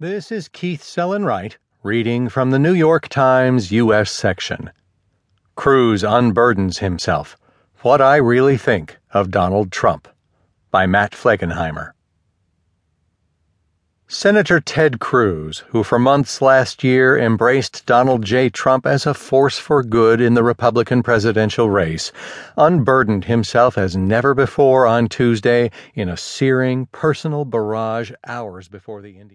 This is Keith Sellon-Wright reading from the New York Times U.S. section. Cruz unburdens himself. What I Really Think of Donald Trump by Matt Flegenheimer. Senator Ted Cruz, who for months last year embraced Donald J. Trump as a force for good in the Republican presidential race, unburdened himself as never before on Tuesday in a searing personal barrage hours before the Indian.